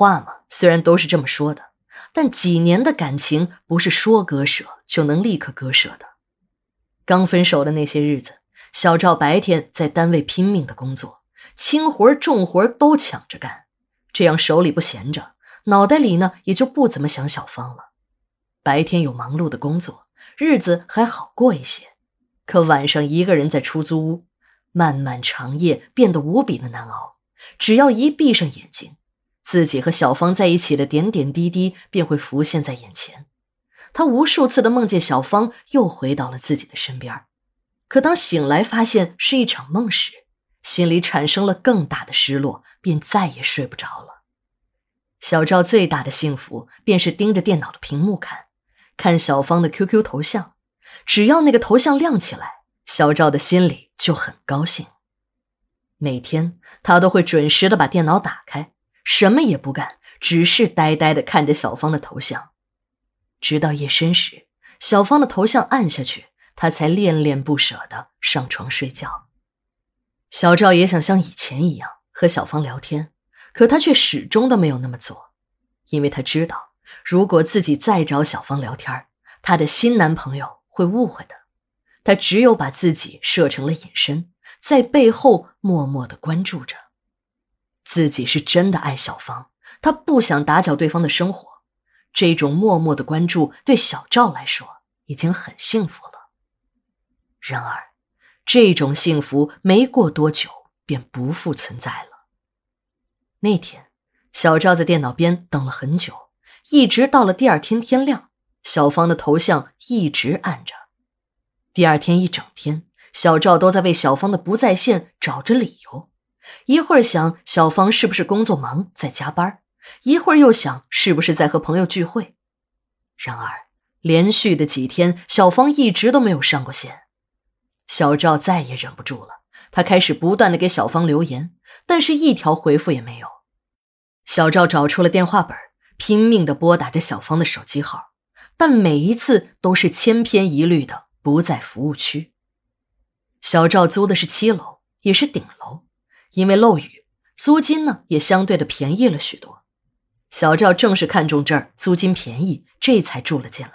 话嘛，虽然都是这么说的，但几年的感情不是说割舍就能立刻割舍的。刚分手的那些日子，小赵白天在单位拼命的工作，轻活重活都抢着干，这样手里不闲着，脑袋里呢也就不怎么想小芳了。白天有忙碌的工作，日子还好过一些，可晚上一个人在出租屋，漫漫长夜变得无比的难熬。只要一闭上眼睛，自己和小芳在一起的点点滴滴便会浮现在眼前。他无数次的梦见小芳又回到了自己的身边，可当醒来发现是一场梦时，心里产生了更大的失落，便再也睡不着了。小赵最大的幸福便是盯着电脑的屏幕看，看小芳的 QQ 头像，只要那个头像亮起来，小赵的心里就很高兴。每天他都会准时的把电脑打开，什么也不干，只是呆呆的看着小芳的头像。直到夜深时，小芳的头像暗下去，他才恋恋不舍的上床睡觉。小赵也想像以前一样和小芳聊天，可他却始终都没有那么做，因为他知道，如果自己再找小芳聊天，他的新男朋友会误会的。他只有把自己设成了隐身，在背后默默的关注着。自己是真的爱小芳，他不想打搅对方的生活。这种默默的关注对小赵来说已经很幸福了。然而，这种幸福没过多久便不复存在了。那天，小赵在电脑边等了很久，一直到了第二天天亮，小芳的头像一直按着。第二天一整天，小赵都在为小芳的不在线找着理由，一会儿想小芳是不是工作忙在加班。一会儿又想是不是在和朋友聚会，然而连续的几天，小芳一直都没有上过线。小赵再也忍不住了，他开始不断的给小芳留言，但是一条回复也没有。小赵找出了电话本，拼命的拨打着小芳的手机号，但每一次都是千篇一律的不在服务区。小赵租的是七楼，也是顶楼，因为漏雨，租金呢也相对的便宜了许多。小赵正是看中这儿租金便宜，这才住了进来。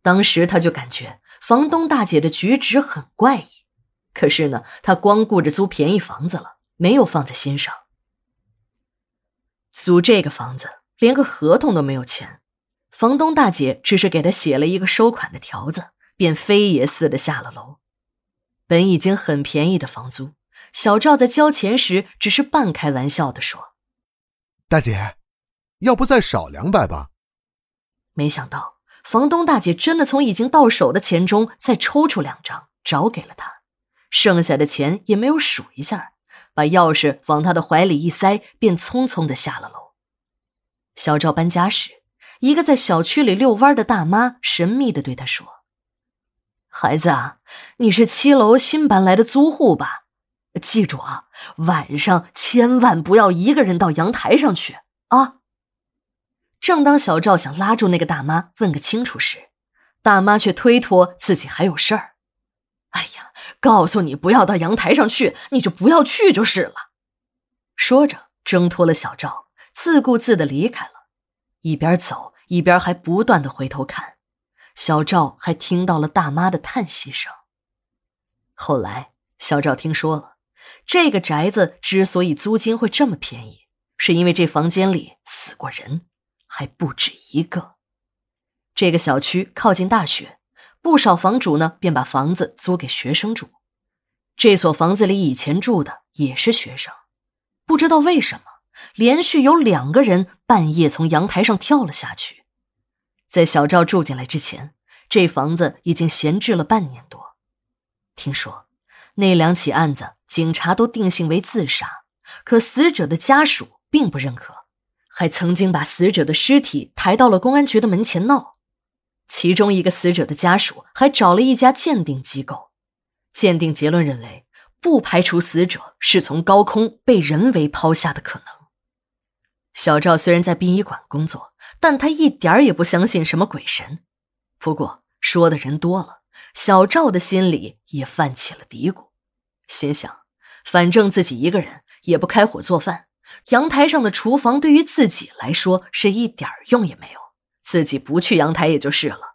当时他就感觉房东大姐的举止很怪异，可是呢，他光顾着租便宜房子了，没有放在心上。租这个房子连个合同都没有签，房东大姐只是给他写了一个收款的条子，便飞也似的下了楼。本已经很便宜的房租，小赵在交钱时只是半开玩笑的说：“大姐。”要不再少两百吧？没想到房东大姐真的从已经到手的钱中再抽出两张，找给了他，剩下的钱也没有数一下，把钥匙往他的怀里一塞，便匆匆的下了楼。小赵搬家时，一个在小区里遛弯的大妈神秘的对他说：“孩子啊，你是七楼新搬来的租户吧？记住啊，晚上千万不要一个人到阳台上去啊！”正当小赵想拉住那个大妈问个清楚时，大妈却推脱自己还有事儿。哎呀，告诉你不要到阳台上去，你就不要去就是了。说着，挣脱了小赵，自顾自的离开了，一边走一边还不断的回头看。小赵还听到了大妈的叹息声。后来，小赵听说了，这个宅子之所以租金会这么便宜，是因为这房间里死过人。还不止一个。这个小区靠近大学，不少房主呢便把房子租给学生住。这所房子里以前住的也是学生，不知道为什么，连续有两个人半夜从阳台上跳了下去。在小赵住进来之前，这房子已经闲置了半年多。听说那两起案子，警察都定性为自杀，可死者的家属并不认可。还曾经把死者的尸体抬到了公安局的门前闹，其中一个死者的家属还找了一家鉴定机构，鉴定结论认为不排除死者是从高空被人为抛下的可能。小赵虽然在殡仪馆工作，但他一点儿也不相信什么鬼神。不过说的人多了，小赵的心里也泛起了嘀咕，心想：反正自己一个人也不开火做饭。阳台上的厨房对于自己来说是一点用也没有，自己不去阳台也就是了。